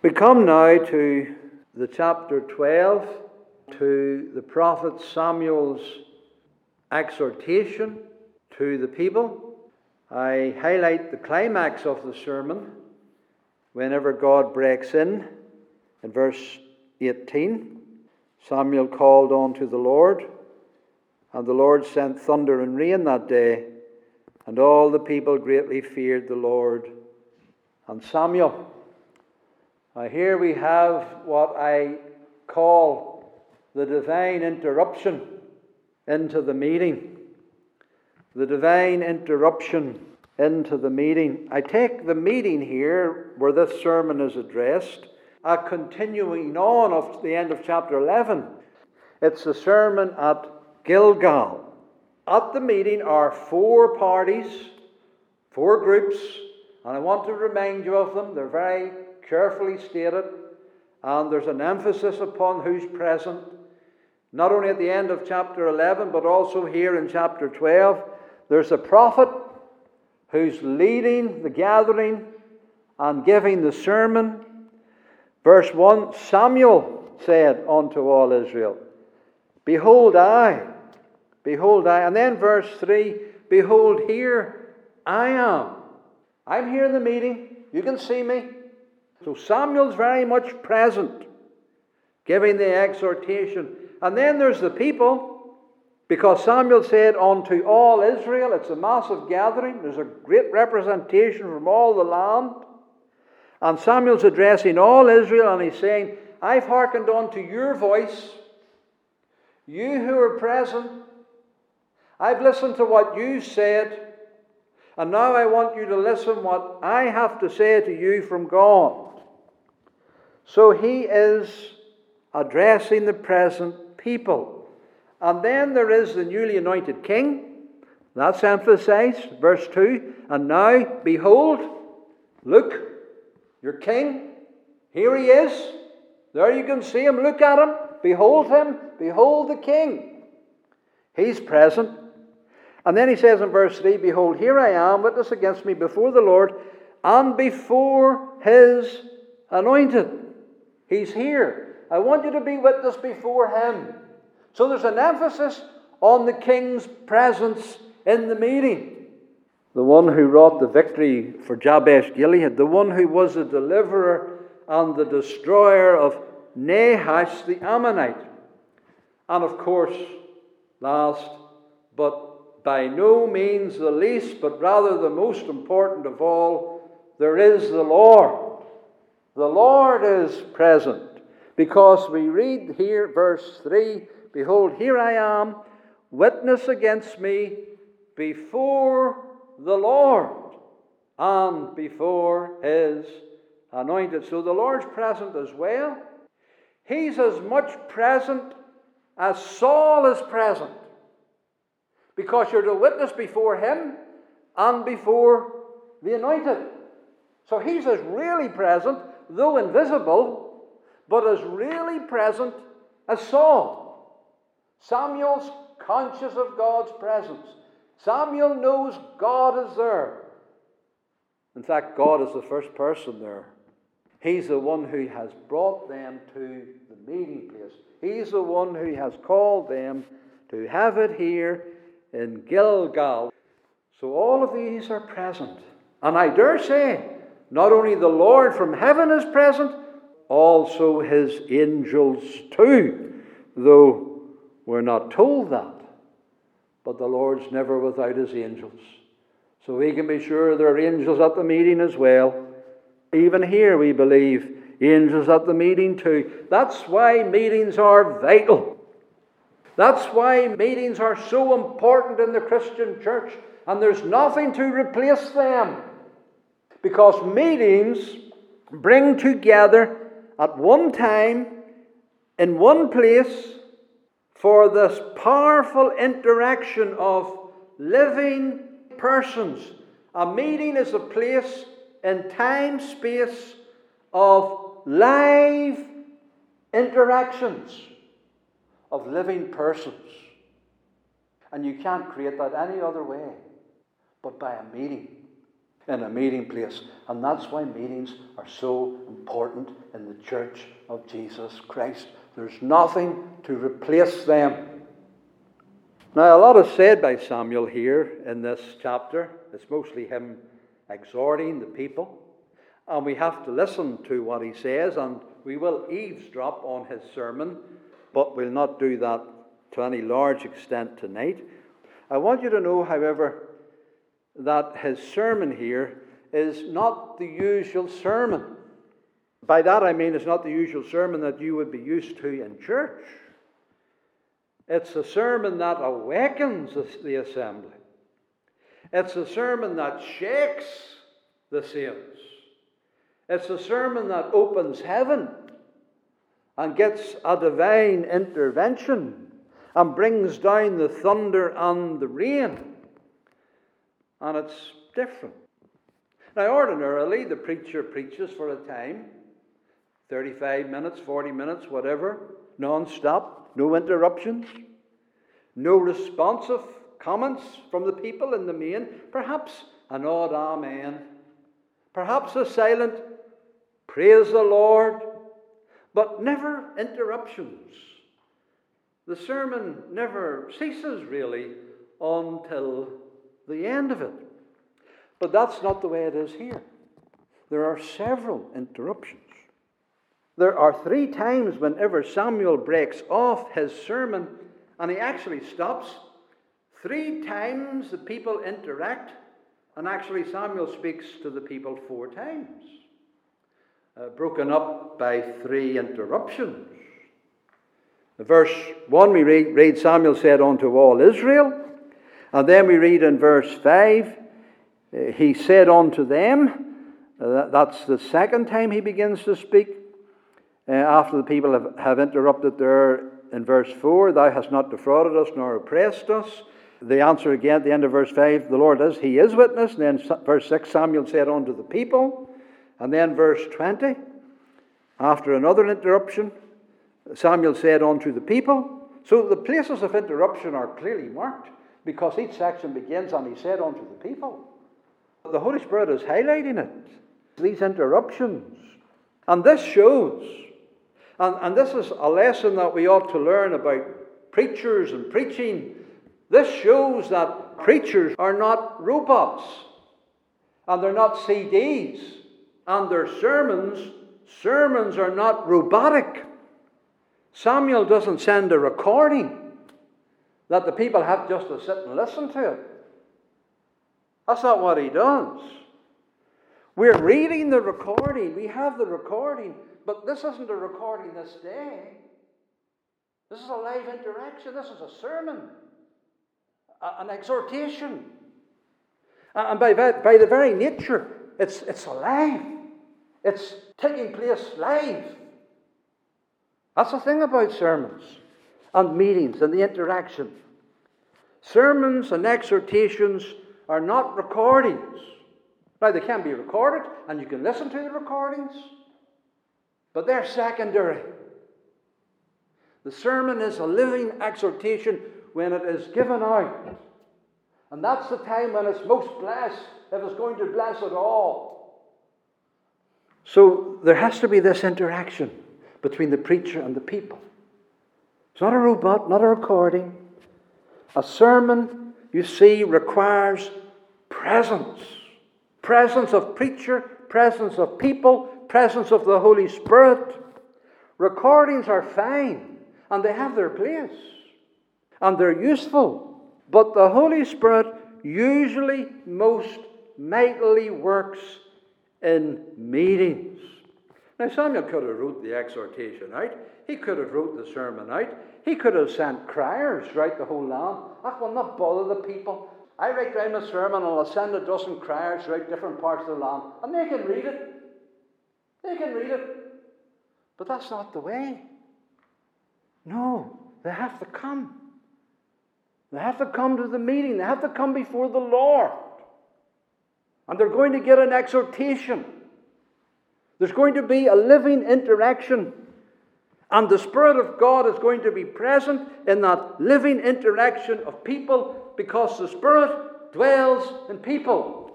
We come now to the chapter 12, to the prophet Samuel's exhortation to the people. I highlight the climax of the sermon whenever God breaks in. In verse 18, Samuel called on to the Lord, and the Lord sent thunder and rain that day, and all the people greatly feared the Lord and Samuel. Now, here we have what I call the divine interruption into the meeting. The divine interruption into the meeting. I take the meeting here where this sermon is addressed, a continuing on of the end of chapter 11. It's a sermon at Gilgal. At the meeting are four parties, four groups, and I want to remind you of them. They're very carefully stated, and there's an emphasis upon who's present, not only at the end of chapter 11, but also here in chapter 12. There's a prophet who's leading the gathering and giving the sermon. Verse 1 Samuel said unto all Israel, Behold, I, behold, I. And then verse 3 Behold, here I am. I'm here in the meeting. You can see me. So Samuel's very much present, giving the exhortation. And then there's the people, because Samuel said, Unto all Israel, it's a massive gathering, there's a great representation from all the land. And Samuel's addressing all Israel, and he's saying, I've hearkened unto your voice, you who are present. I've listened to what you said, and now I want you to listen what I have to say to you from God. So he is addressing the present people. And then there is the newly anointed king. That's emphasized. Verse 2 And now, behold, look, your king. Here he is. There you can see him. Look at him. Behold him. Behold the king. He's present. And then he says in verse 3 Behold, here I am, witness against me before the Lord and before his anointed. He's here. I want you to be witness before him. So there's an emphasis on the king's presence in the meeting. The one who wrought the victory for Jabesh Gilead, the one who was the deliverer and the destroyer of Nahash the Ammonite. And of course, last but by no means the least, but rather the most important of all, there is the Lord the Lord is present because we read here, verse 3 Behold, here I am, witness against me before the Lord and before his anointed. So the Lord's present as well. He's as much present as Saul is present because you're to witness before him and before the anointed. So he's as really present though invisible, but as really present as Saul. Samuel's conscious of God's presence. Samuel knows God is there. In fact, God is the first person there. He's the one who has brought them to the meeting place. He's the one who has called them to have it here in Gilgal. So all of these are present. And I dare say, not only the Lord from heaven is present, also his angels too, though we're not told that. But the Lord's never without his angels. So we can be sure there are angels at the meeting as well. Even here, we believe angels at the meeting too. That's why meetings are vital. That's why meetings are so important in the Christian church, and there's nothing to replace them. Because meetings bring together at one time, in one place, for this powerful interaction of living persons. A meeting is a place in time space of live interactions of living persons. And you can't create that any other way but by a meeting. In a meeting place. And that's why meetings are so important in the church of Jesus Christ. There's nothing to replace them. Now, a lot is said by Samuel here in this chapter. It's mostly him exhorting the people. And we have to listen to what he says, and we will eavesdrop on his sermon, but we'll not do that to any large extent tonight. I want you to know, however, that his sermon here is not the usual sermon. By that I mean it's not the usual sermon that you would be used to in church. It's a sermon that awakens the assembly. It's a sermon that shakes the saints. It's a sermon that opens heaven and gets a divine intervention and brings down the thunder and the rain. And it's different. Now, ordinarily, the preacher preaches for a time 35 minutes, 40 minutes, whatever, non stop, no interruptions, no responsive comments from the people in the main, perhaps an odd amen, perhaps a silent praise the Lord, but never interruptions. The sermon never ceases really until the end of it. But that's not the way it is here. There are several interruptions. There are three times whenever Samuel breaks off his sermon and he actually stops. Three times the people interact, and actually Samuel speaks to the people four times, uh, broken up by three interruptions. Verse 1, we read, read Samuel said unto all Israel. And then we read in verse 5, uh, he said unto them, uh, that's the second time he begins to speak. Uh, after the people have, have interrupted there in verse 4, Thou hast not defrauded us nor oppressed us. The answer again at the end of verse 5, the Lord is, He is witness. And then verse 6, Samuel said unto the people. And then verse 20, after another interruption, Samuel said unto the people. So the places of interruption are clearly marked because each section begins and he said unto the people. The Holy Spirit is highlighting it, these interruptions. And this shows, and, and this is a lesson that we ought to learn about preachers and preaching. This shows that preachers are not robots, and they're not CDs, and their sermons, sermons are not robotic. Samuel doesn't send a recording that the people have just to sit and listen to it. That's not what he does. We're reading the recording, we have the recording, but this isn't a recording this day. This is a live interaction, this is a sermon, an exhortation. And by, by the very nature, it's, it's alive. It's taking place live. That's the thing about sermons and meetings and the interaction. Sermons and exhortations are not recordings. Now, they can be recorded and you can listen to the recordings, but they're secondary. The sermon is a living exhortation when it is given out. And that's the time when it's most blessed, if it's going to bless at all. So there has to be this interaction between the preacher and the people. It's not a robot, not a recording. A sermon, you see, requires presence presence of preacher, presence of people, presence of the Holy Spirit. Recordings are fine and they have their place and they're useful, but the Holy Spirit usually most mightily works in meetings. Now, Samuel could have wrote the exhortation out. He could have wrote the sermon out. He could have sent criers throughout the whole land. I ah, will not bother the people. I write down a sermon and I'll send a dozen criers throughout different parts of the land, and they can read it. They can read it. But that's not the way. No, they have to come. They have to come to the meeting. They have to come before the Lord. And they're going to get an exhortation. There's going to be a living interaction. And the Spirit of God is going to be present in that living interaction of people because the Spirit dwells in people.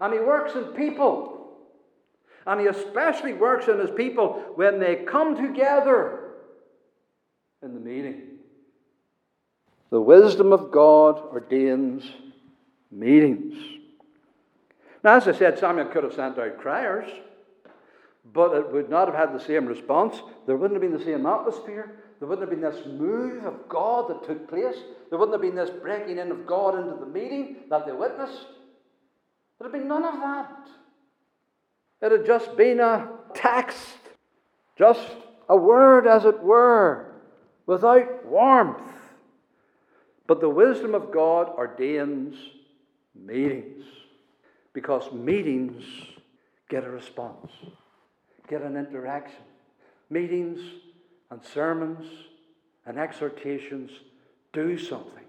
And He works in people. And He especially works in His people when they come together in the meeting. The wisdom of God ordains meetings. Now, as I said, Samuel could have sent out criers, but it would not have had the same response. There wouldn't have been the same atmosphere. There wouldn't have been this move of God that took place. There wouldn't have been this breaking in of God into the meeting that they witnessed. There'd have been none of that. It had just been a text, just a word, as it were, without warmth. But the wisdom of God ordains meetings because meetings get a response, get an interaction. Meetings and sermons and exhortations do something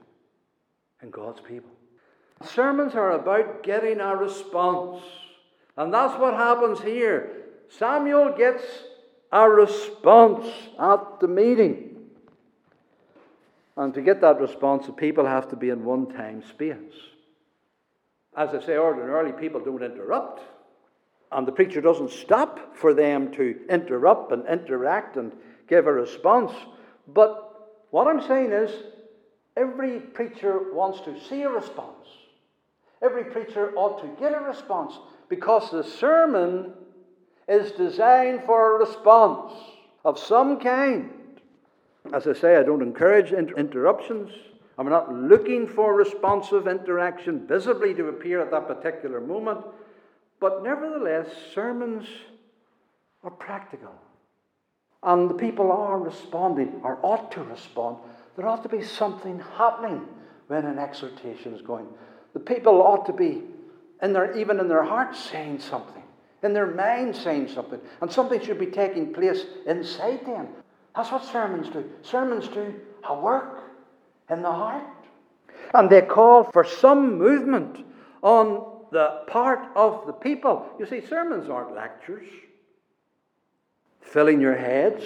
in God's people. Sermons are about getting a response. And that's what happens here. Samuel gets a response at the meeting. And to get that response, the people have to be in one time space. As I say, ordinarily, people don't interrupt. And the preacher doesn't stop for them to interrupt and interact and give a response. But what I'm saying is, every preacher wants to see a response. Every preacher ought to get a response because the sermon is designed for a response of some kind. As I say, I don't encourage inter- interruptions. I'm not looking for responsive interaction visibly to appear at that particular moment. But nevertheless, sermons are practical. And the people are responding, or ought to respond. There ought to be something happening when an exhortation is going. The people ought to be, in their, even in their hearts, saying something, in their mind, saying something. And something should be taking place inside them. That's what sermons do. Sermons do a work in the heart. And they call for some movement on the part of the people. You see, sermons aren't lectures, filling your heads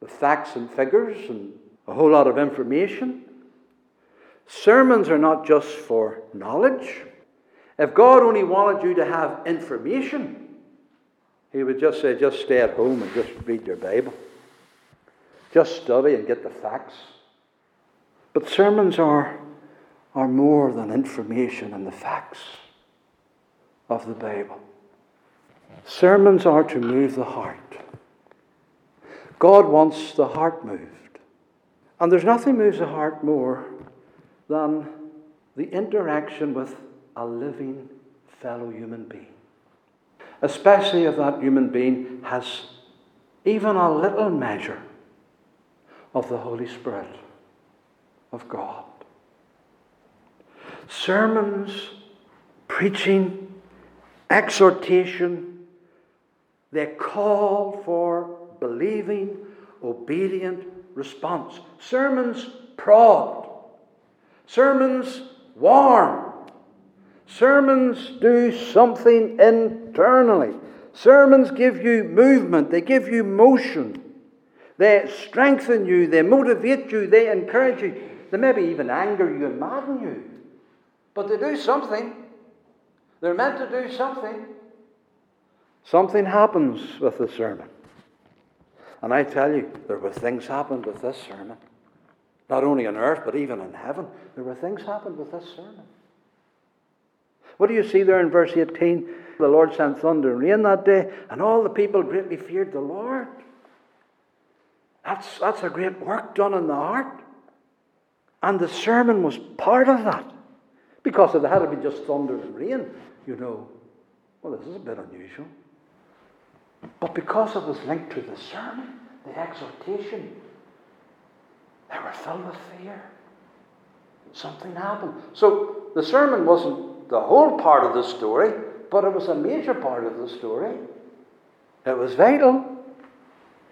with facts and figures and a whole lot of information. Sermons are not just for knowledge. If God only wanted you to have information, He would just say, just stay at home and just read your Bible. Just study and get the facts. But sermons are, are more than information and the facts of the Bible. Sermons are to move the heart. God wants the heart moved. And there's nothing moves the heart more than the interaction with a living fellow human being. Especially if that human being has even a little measure of the Holy Spirit of God. Sermons, preaching, exhortation, they call for believing, obedient response. Sermons prod. Sermons warm. Sermons do something internally. Sermons give you movement, they give you motion. They strengthen you, they motivate you, they encourage you. They maybe even anger you and madden you. But they do something. They're meant to do something. Something happens with the sermon. And I tell you, there were things happened with this sermon. Not only on earth, but even in heaven. There were things happened with this sermon. What do you see there in verse 18? The Lord sent thunder and rain that day, and all the people greatly feared the Lord. That's, that's a great work done in the heart. And the sermon was part of that. Because if it had been just thunder and rain, you know, well, this is a bit unusual. But because it was linked to the sermon, the exhortation, they were filled with fear. Something happened. So the sermon wasn't the whole part of the story, but it was a major part of the story. It was vital.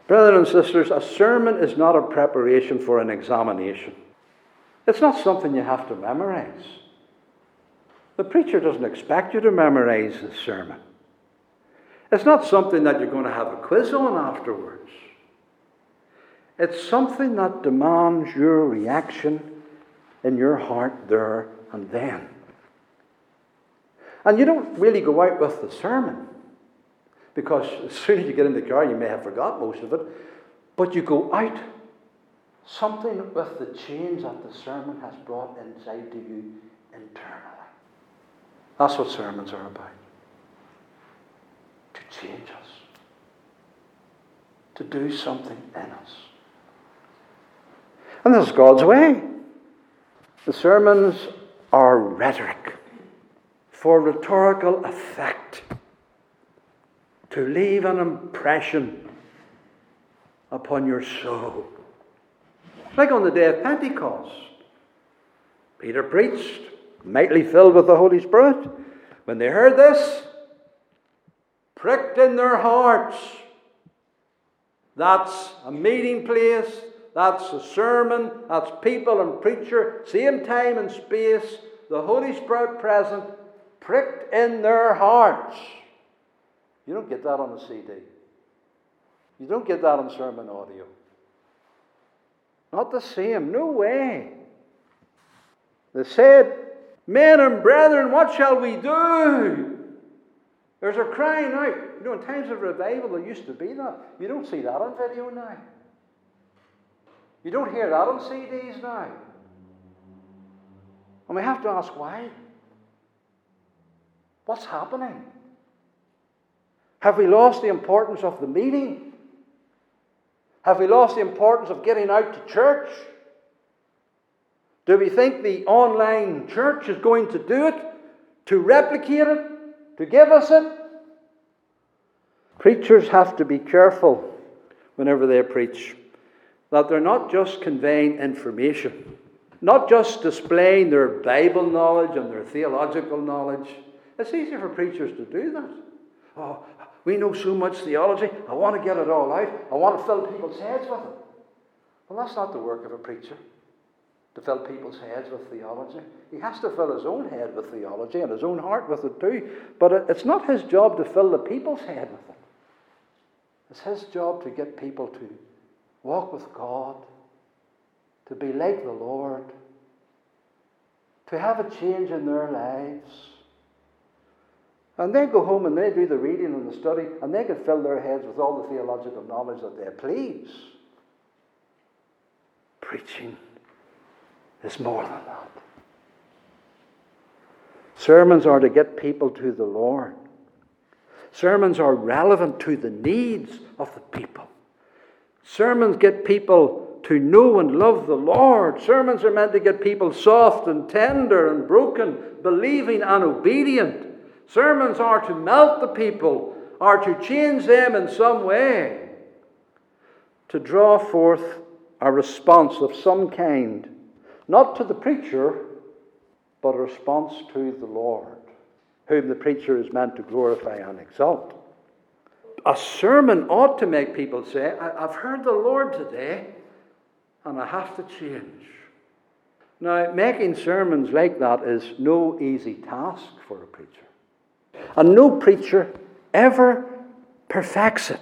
Brothers and sisters, a sermon is not a preparation for an examination. It's not something you have to memorize. The preacher doesn't expect you to memorize the sermon. It's not something that you're going to have a quiz on afterwards. It's something that demands your reaction in your heart there and then. And you don't really go out with the sermon because as soon as you get in the car, you may have forgot most of it. But you go out something with the change that the sermon has brought inside to you internally. That's what sermons are about. To change us, to do something in us. And this is God's way. The sermons are rhetoric for rhetorical effect to leave an impression upon your soul. Like on the day of Pentecost, Peter preached, mightily filled with the Holy Spirit. When they heard this, pricked in their hearts. That's a meeting place, that's a sermon, that's people and preacher, same time and space, the Holy Spirit present, pricked in their hearts. You don't get that on a CD. You don't get that on sermon audio. Not the same, no way. They said, Men and brethren, what shall we do? There's a crying out. You know, in times of revival, there used to be that. You don't see that on video now. You don't hear that on CDs now. And we have to ask why. What's happening? Have we lost the importance of the meeting? Have we lost the importance of getting out to church? Do we think the online church is going to do it, to replicate it, to give us it? Preachers have to be careful whenever they preach that they're not just conveying information, not just displaying their Bible knowledge and their theological knowledge. It's easy for preachers to do that. Oh, we know so much theology. I want to get it all out. I want to fill people's heads with it. Well, that's not the work of a preacher, to fill people's heads with theology. He has to fill his own head with theology and his own heart with it too. But it's not his job to fill the people's head with it. It's his job to get people to walk with God, to be like the Lord, to have a change in their lives. And they go home and they do the reading and the study, and they can fill their heads with all the theological knowledge that they please. Preaching is more than that. Sermons are to get people to the Lord. Sermons are relevant to the needs of the people. Sermons get people to know and love the Lord. Sermons are meant to get people soft and tender and broken, believing and obedient. Sermons are to melt the people, are to change them in some way, to draw forth a response of some kind, not to the preacher, but a response to the Lord, whom the preacher is meant to glorify and exalt. A sermon ought to make people say, I've heard the Lord today, and I have to change. Now, making sermons like that is no easy task for a preacher. And no preacher ever perfects it.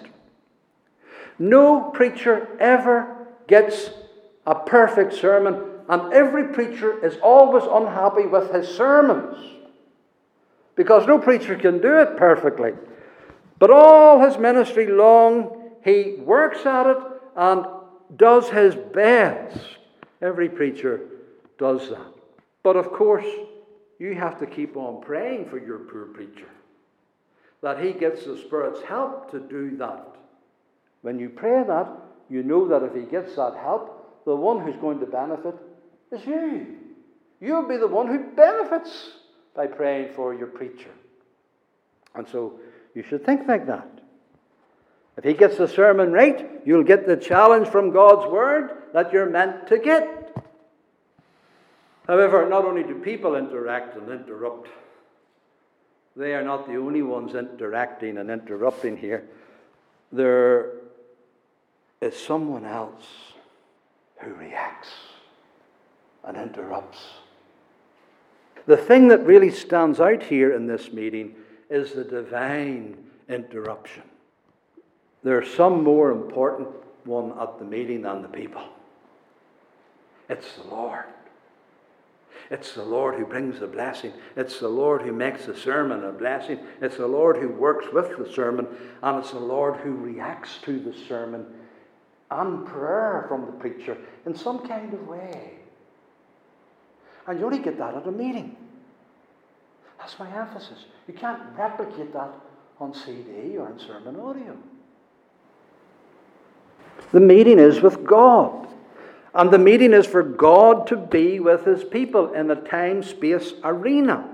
No preacher ever gets a perfect sermon, and every preacher is always unhappy with his sermons. Because no preacher can do it perfectly. But all his ministry long, he works at it and does his best. Every preacher does that. But of course, you have to keep on praying for your poor preacher that he gets the Spirit's help to do that. When you pray that, you know that if he gets that help, the one who's going to benefit is you. You'll be the one who benefits by praying for your preacher. And so you should think like that. If he gets the sermon right, you'll get the challenge from God's word that you're meant to get. However, not only do people interact and interrupt, they are not the only ones interacting and interrupting here. There is someone else who reacts and interrupts. The thing that really stands out here in this meeting is the divine interruption. There's some more important one at the meeting than the people. It's the Lord. It's the Lord who brings the blessing. It's the Lord who makes the sermon a blessing. It's the Lord who works with the sermon. And it's the Lord who reacts to the sermon and prayer from the preacher in some kind of way. And you only get that at a meeting. That's my emphasis. You can't replicate that on CD or in sermon audio. The meeting is with God. And the meeting is for God to be with his people in a time space arena.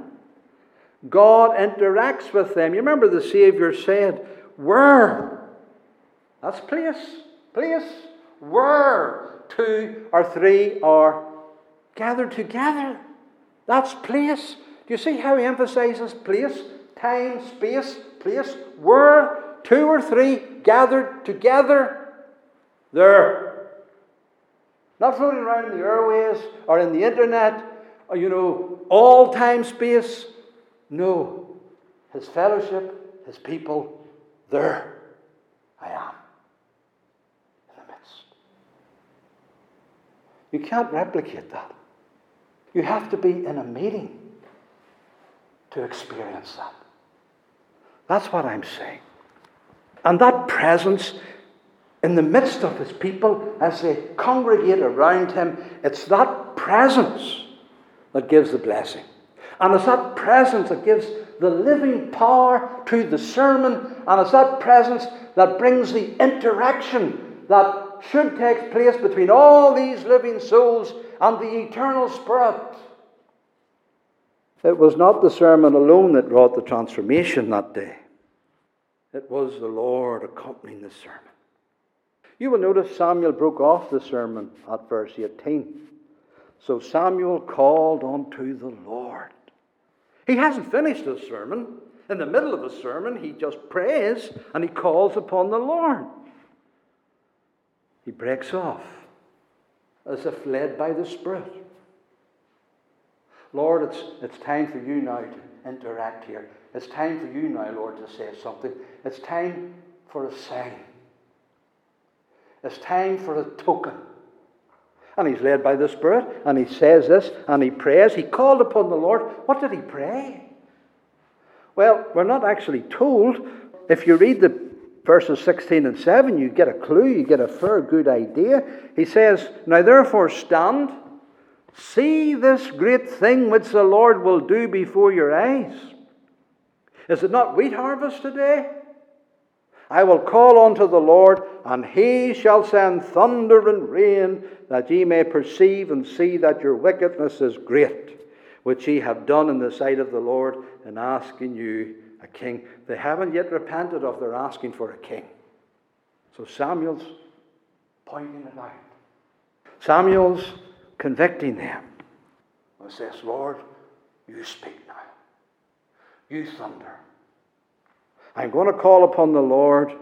God interacts with them. You remember the Savior said, Where? That's place. Place. Where two or three are gathered together. That's place. Do you see how he emphasizes place? Time, space, place. Where two or three gathered together. There. Not floating around in the airways or in the internet or, you know, all time space. No. His fellowship, his people, there I am. In the midst. You can't replicate that. You have to be in a meeting to experience that. That's what I'm saying. And that presence in the midst of his people as they congregate around him, it's that presence that gives the blessing. And it's that presence that gives the living power to the sermon, and it's that presence that brings the interaction that should take place between all these living souls and the eternal Spirit. It was not the sermon alone that wrought the transformation that day. It was the Lord accompanying the sermon. You will notice Samuel broke off the sermon at verse 18. So Samuel called unto the Lord. He hasn't finished his sermon. In the middle of the sermon, he just prays and he calls upon the Lord. He breaks off as if led by the Spirit. Lord, it's, it's time for you now to interact here. It's time for you now, Lord, to say something. It's time for a sign. It's time for a token. And he's led by the Spirit, and he says this, and he prays. He called upon the Lord. What did he pray? Well, we're not actually told. If you read the verses 16 and 7, you get a clue, you get a fair good idea. He says, Now therefore stand, see this great thing which the Lord will do before your eyes. Is it not wheat harvest today? I will call unto the Lord, and he shall send thunder and rain, that ye may perceive and see that your wickedness is great, which ye have done in the sight of the Lord in asking you a king. They haven't yet repented of their asking for a king. So Samuel's pointing it out. Samuel's convicting them. And says, Lord, you speak now. You thunder. I'm going to call upon the Lord.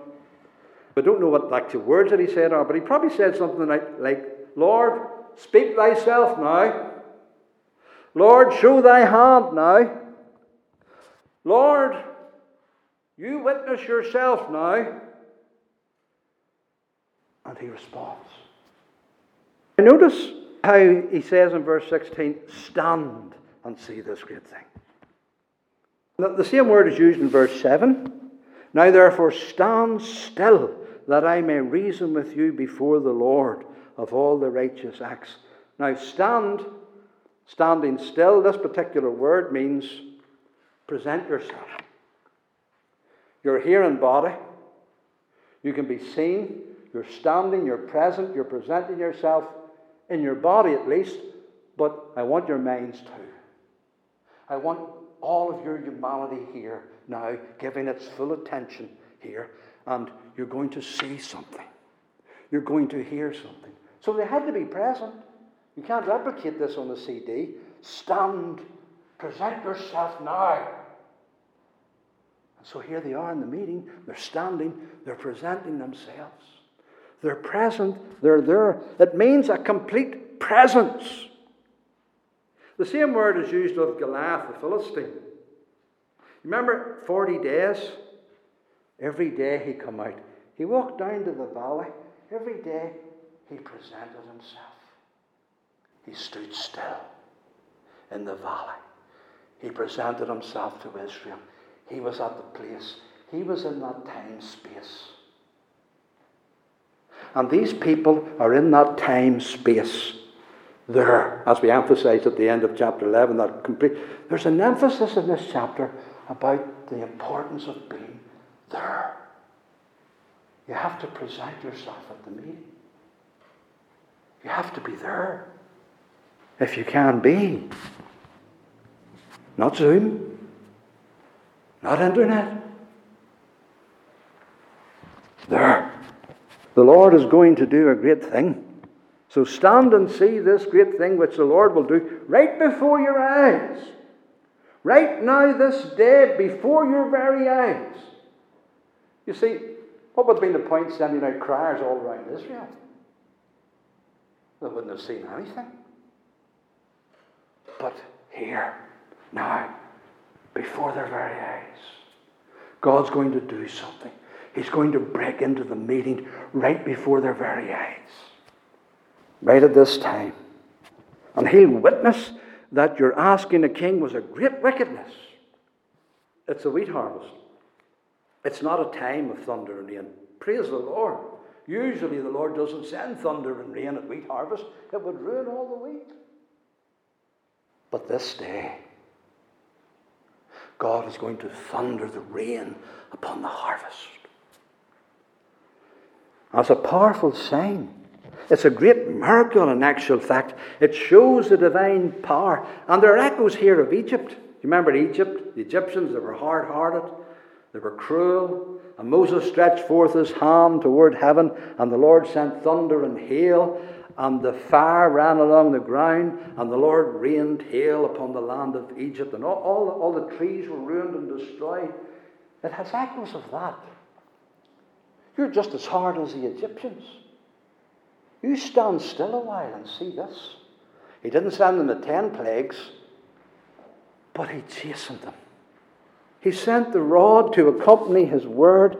I don't know what the actual words that he said are, but he probably said something like, like Lord, speak thyself now. Lord, show thy hand now. Lord, you witness yourself now. And he responds. Notice how he says in verse 16, stand and see this great thing. The same word is used in verse 7. Now therefore stand still, that I may reason with you before the Lord of all the righteous acts. Now stand, standing still, this particular word means present yourself. You're here in body. You can be seen. You're standing, you're present, you're presenting yourself in your body at least, but I want your minds too. I want all of your humanity here now, giving its full attention here, and you're going to see something. You're going to hear something. So they had to be present. You can't replicate this on the CD. Stand, present yourself now. And so here they are in the meeting. They're standing, they're presenting themselves. They're present, they're there. It means a complete presence. The same word is used of Goliath the Philistine. Remember 40 days? Every day he come out. He walked down to the valley. Every day he presented himself. He stood still. in the valley. He presented himself to Israel. He was at the place. He was in that time space. And these people are in that time space there, as we emphasise at the end of chapter 11. That complete, there's an emphasis in this chapter about the importance of being there. You have to present yourself at the meeting. You have to be there. If you can be. Not Zoom. Not internet. There. The Lord is going to do a great thing. So stand and see this great thing which the Lord will do right before your eyes. Right now, this day, before your very eyes. You see, what would have been the point sending out criers all around Israel? They wouldn't have seen anything. But here, now, before their very eyes, God's going to do something. He's going to break into the meeting right before their very eyes. Right at this time. And he'll witness that your asking a king was a great wickedness. It's a wheat harvest. It's not a time of thunder and rain. Praise the Lord. Usually the Lord doesn't send thunder and rain at wheat harvest, it would ruin all the wheat. But this day, God is going to thunder the rain upon the harvest. That's a powerful sign. It's a great miracle in actual fact. It shows the divine power. And there are echoes here of Egypt. You remember Egypt? The Egyptians, they were hard hearted, they were cruel. And Moses stretched forth his hand toward heaven, and the Lord sent thunder and hail, and the fire ran along the ground, and the Lord rained hail upon the land of Egypt, and all, all, all the trees were ruined and destroyed. It has echoes of that. You're just as hard as the Egyptians. You stand still a while and see this. He didn't send them the ten plagues, but he chastened them. He sent the rod to accompany his word.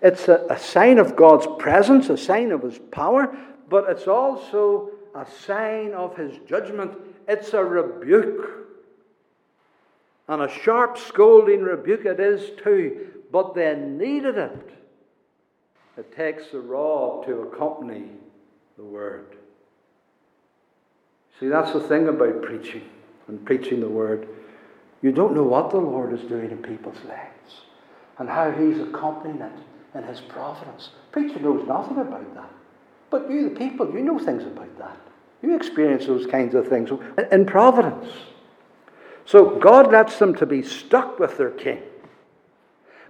It's a, a sign of God's presence, a sign of his power, but it's also a sign of his judgment. It's a rebuke. And a sharp scolding rebuke it is too, but they needed it. It takes the rod to accompany the word. See, that's the thing about preaching and preaching the word. You don't know what the Lord is doing in people's lives and how He's accompanying it in His providence. Preacher knows nothing about that. But you, the people, you know things about that. You experience those kinds of things in providence. So God lets them to be stuck with their king.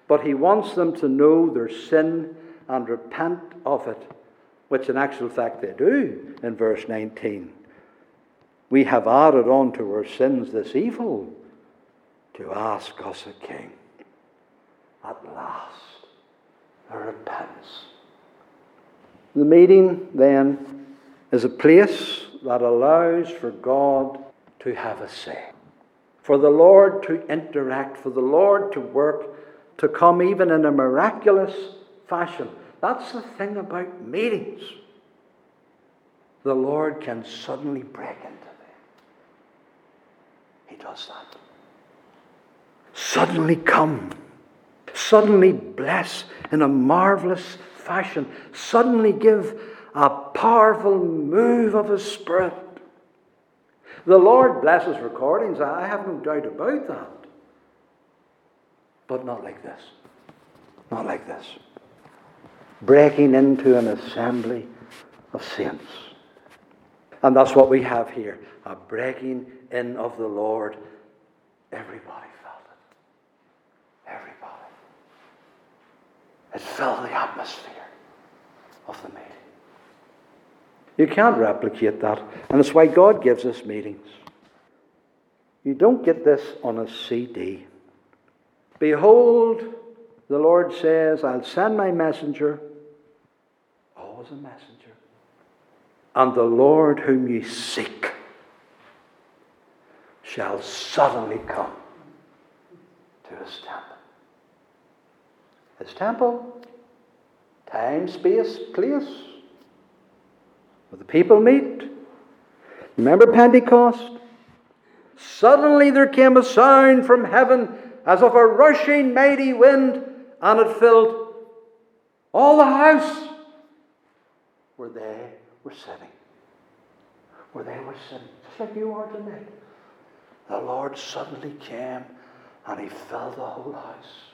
But He wants them to know their sin and repent of it, which in actual fact they do in verse 19. We have added on to our sins this evil to ask us a king. At last, a repentance. The meeting, then, is a place that allows for God to have a say, for the Lord to interact, for the Lord to work, to come even in a miraculous fashion. That's the thing about meetings. The Lord can suddenly break into them. He does that suddenly come, suddenly bless in a marvelous fashion, suddenly give a powerful move of His Spirit. The Lord blesses recordings, I have no doubt about that. But not like this. Not like this. Breaking into an assembly of saints. And that's what we have here a breaking in of the Lord. Everybody. It filled the atmosphere of the meeting. You can't replicate that. And it's why God gives us meetings. You don't get this on a CD. Behold, the Lord says, I'll send my messenger. Always a messenger. And the Lord whom you seek shall suddenly come to his temple. His temple, time, space, place, where the people meet. Remember Pentecost? Suddenly there came a sound from heaven as of a rushing mighty wind, and it filled all the house where they were sitting. Where they were sitting, just like you are tonight. The Lord suddenly came and he filled the whole house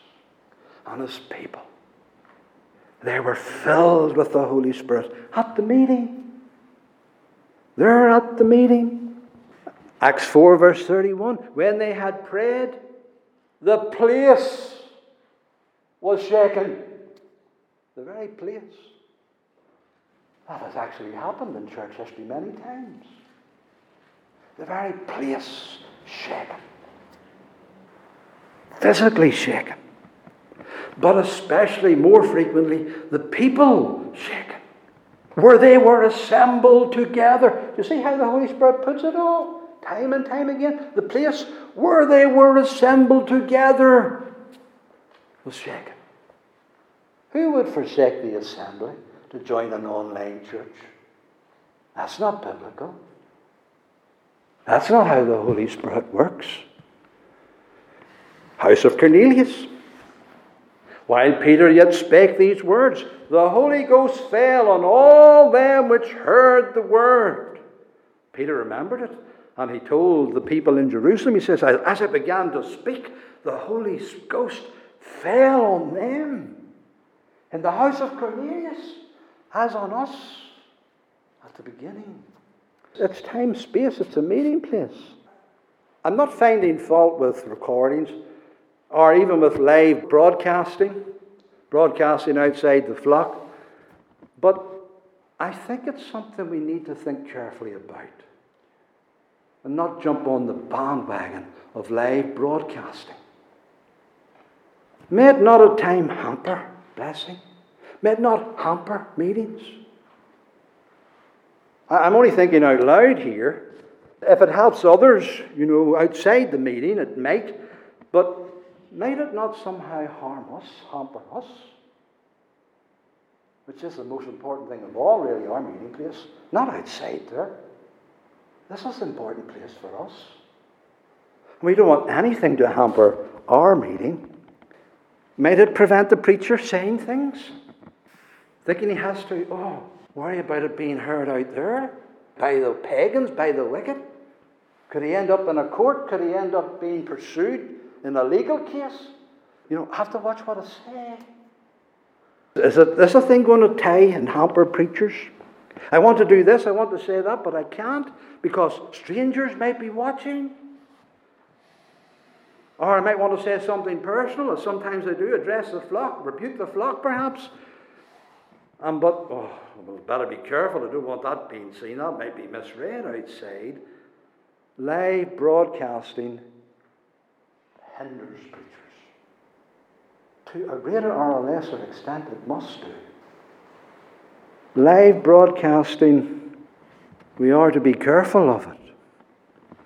and his people. They were filled with the Holy Spirit at the meeting. They're at the meeting. Acts 4, verse 31. When they had prayed, the place was shaken. The very place. That has actually happened in church history many times. The very place shaken. Physically shaken. But especially, more frequently, the people shaken. Where they were assembled together. You see how the Holy Spirit puts it all? Time and time again. The place where they were assembled together was shaken. Who would forsake the assembly to join an online church? That's not biblical. That's not how the Holy Spirit works. House of Cornelius. While Peter yet spake these words, the Holy Ghost fell on all them which heard the word. Peter remembered it. And he told the people in Jerusalem, he says, As I began to speak, the Holy Ghost fell on them in the house of Cornelius, as on us at the beginning. It's time space, it's a meeting place. I'm not finding fault with recordings or even with live broadcasting, broadcasting outside the flock, but I think it's something we need to think carefully about and not jump on the bandwagon of live broadcasting. May it not at time hamper blessing? May it not hamper meetings? I'm only thinking out loud here. If it helps others, you know, outside the meeting, it might, but might it not somehow harm us, hamper us? Which is the most important thing of all, really, our meeting place. Not outside there. This is an important place for us. We don't want anything to hamper our meeting. Might it prevent the preacher saying things? Thinking he has to, oh, worry about it being heard out there by the pagans, by the wicked? Could he end up in a court? Could he end up being pursued in a legal case? You know, have to watch what I say. Is it, this a thing going to tie and hamper preachers? I want to do this, I want to say that, but I can't because strangers might be watching. Or I might want to say something personal, as sometimes I do, address the flock, rebuke the flock perhaps. Um, but, oh, well, better be careful. I don't want that being seen. That might be misread outside. Live broadcasting hinders preachers. To a greater or a lesser extent, it must do. Live broadcasting, we are to be careful of it.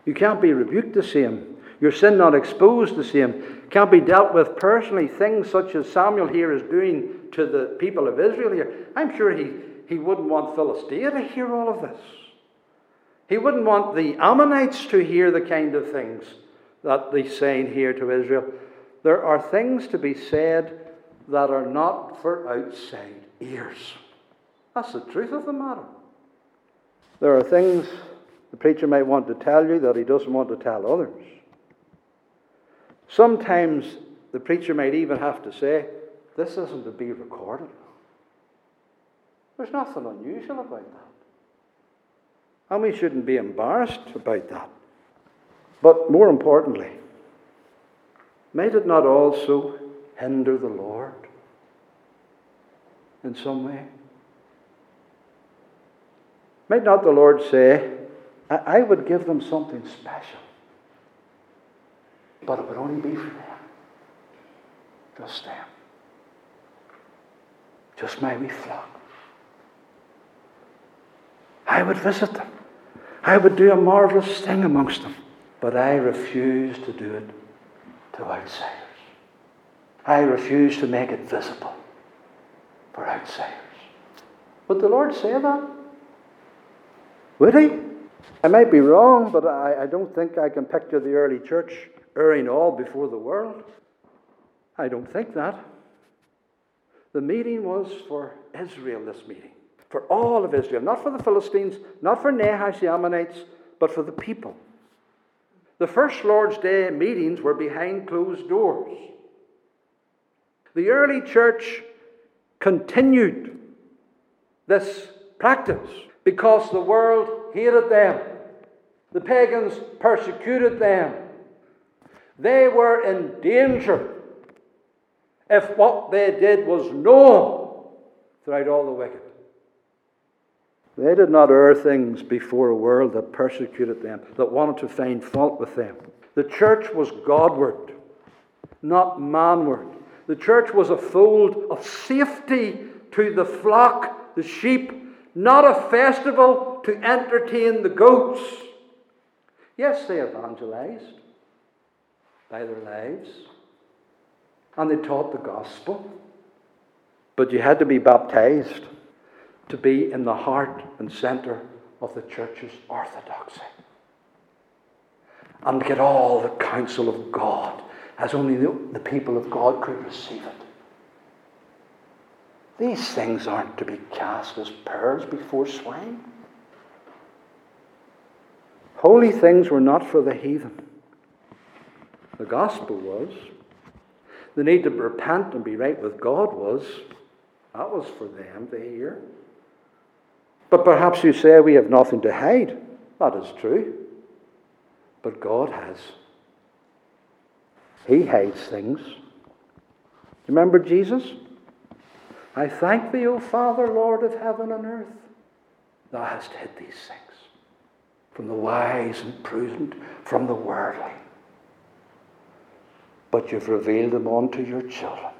You can't be rebuked the same. Your sin not exposed the same. Can't be dealt with personally. Things such as Samuel here is doing to the people of Israel here. I'm sure he, he wouldn't want Philistia to hear all of this. He wouldn't want the Ammonites to hear the kind of things that he's saying here to Israel. There are things to be said that are not for outside ears. That's the truth of the matter. There are things the preacher might want to tell you that he doesn't want to tell others. Sometimes the preacher might even have to say, This isn't to be recorded. There's nothing unusual about that. And we shouldn't be embarrassed about that. But more importantly, might it not also hinder the Lord in some way? Might not the Lord say, I, would give them something special, but it would only be for them. Just them. Just my wee flock. I would visit them. I would do a marvelous thing amongst them. But I refuse to do it to outsiders. I refuse to make it visible for outsiders. Would the Lord say that? Would he? I might be wrong, but I, I don't think I can picture the early church erring all before the world. I don't think that. The meeting was for Israel, this meeting. For all of Israel. Not for the Philistines, not for Nahash the Ammonites, but for the people. The first Lord's Day meetings were behind closed doors. The early church continued this practice because the world hated them. The pagans persecuted them. They were in danger if what they did was known throughout all the wicked. They did not err things before a world that persecuted them, that wanted to find fault with them. The church was Godward, not manward. The church was a fold of safety to the flock, the sheep, not a festival to entertain the goats. Yes, they evangelized by their lives, and they taught the gospel, but you had to be baptized to be in the heart and center of the church's orthodoxy and get all the counsel of God as only the, the people of God could receive it. These things aren't to be cast as pearls before swine. Holy things were not for the heathen. The gospel was. The need to repent and be right with God was. That was for them to hear. But perhaps you say we have nothing to hide. That is true. But God has. He hides things. Remember Jesus? I thank thee, O Father, Lord of heaven and earth. Thou hast hid these things from the wise and prudent, from the worldly. But you've revealed them unto your children,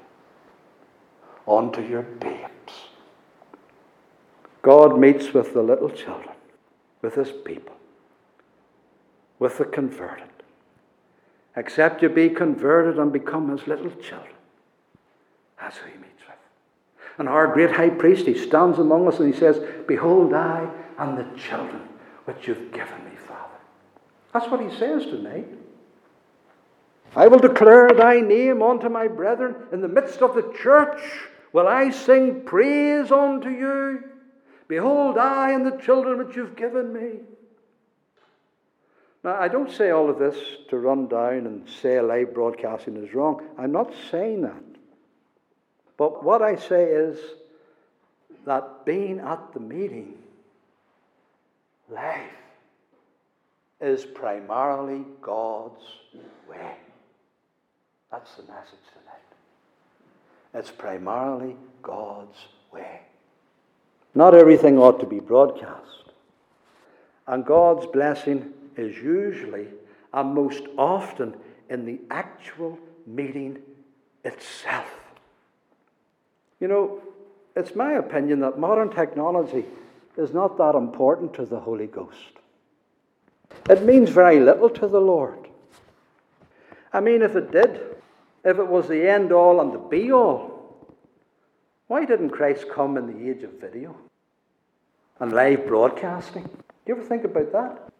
unto your babes. God meets with the little children, with his people, with the converted. Except you be converted and become his little children. That's who he meets with. And our great high priest, he stands among us and he says, Behold, I and the children which you've given me, Father. That's what he says to me. I will declare thy name unto my brethren. In the midst of the church will I sing praise unto you. Behold, I and the children which you've given me. Now, I don't say all of this to run down and say live broadcasting is wrong. I'm not saying that. But what I say is that being at the meeting life is primarily God's way. That's the message tonight. It's primarily God's way. Not everything ought to be broadcast. And God's blessing is usually and most often in the actual meeting itself. You know, it's my opinion that modern technology is not that important to the Holy Ghost. It means very little to the Lord. I mean, if it did, if it was the end all and the be all, why didn't Christ come in the age of video and live broadcasting? Do you ever think about that?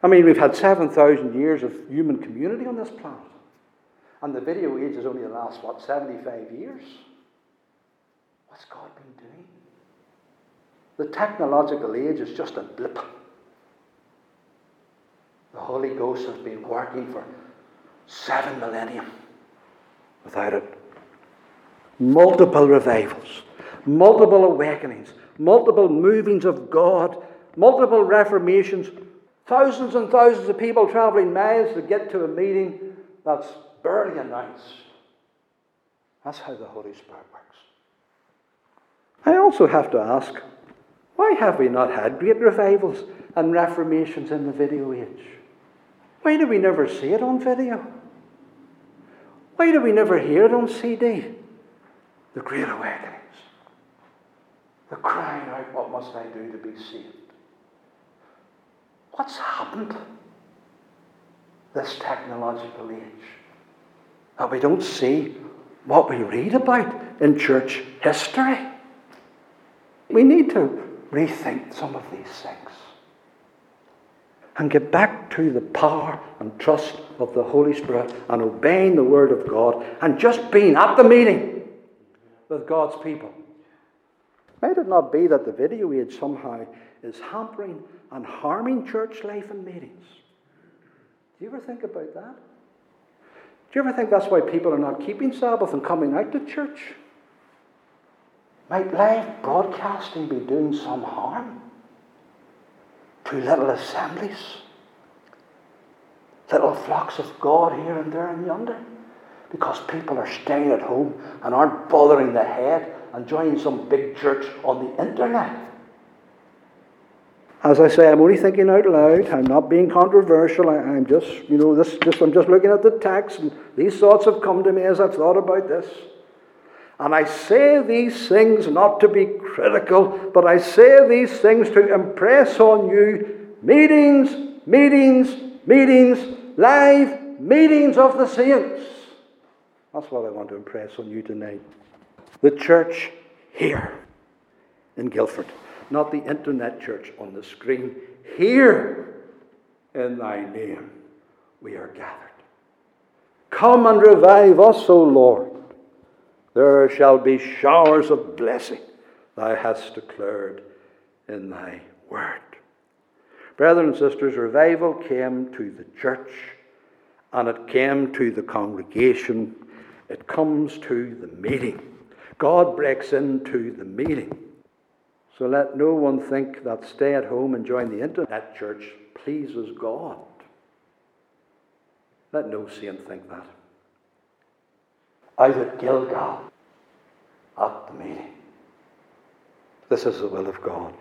I mean, we've had 7,000 years of human community on this planet. And the video age has only the last, what, 75 years? What's God been doing? The technological age is just a blip. The Holy Ghost has been working for seven millennia without it. Multiple revivals, multiple awakenings, multiple movings of God, multiple reformations, thousands and thousands of people traveling miles to get to a meeting that's barely announced. That's how the Holy Spirit works. I also have to ask why have we not had great revivals and reformations in the video age? Why do we never see it on video? Why do we never hear it on CD? The Great Awakenings. The crying out, What must I do to be saved? What's happened this technological age? That we don't see what we read about in church history. We need to rethink some of these things. and get back to the power and trust of the Holy Spirit and obeying the Word of God and just being at the meeting with God's people. Might it not be that the video age somehow is hampering and harming church life and meetings? Do you ever think about that? Do you ever think that's why people are not keeping Sabbath and coming out to church? Might live broadcasting be doing some harm to little assemblies? Little flocks of God here and there and yonder? Because people are staying at home and aren't bothering the head and joining some big church on the internet. As I say, I'm only thinking out loud. I'm not being controversial. I, am just, you know, this just I'm just looking at the text, and these thoughts have come to me as I've thought about this. And I say these things not to be critical, but I say these things to impress on you meetings, meetings, meetings, live meetings of the saints. That's what I want to impress on you tonight. The church here in Guildford not the internet church on the screen. Here in thy name we are gathered. Come and revive us, O Lord. There shall be showers of blessing thou hast declared in thy word. Brethren and sisters, revival came to the church and it came to the congregation. It comes to the meeting. God breaks into the meeting. So let no one think that stay at home and join the internet church pleases God. Let no saint think that. Out at Gilgal, at the meeting. This is the will of God.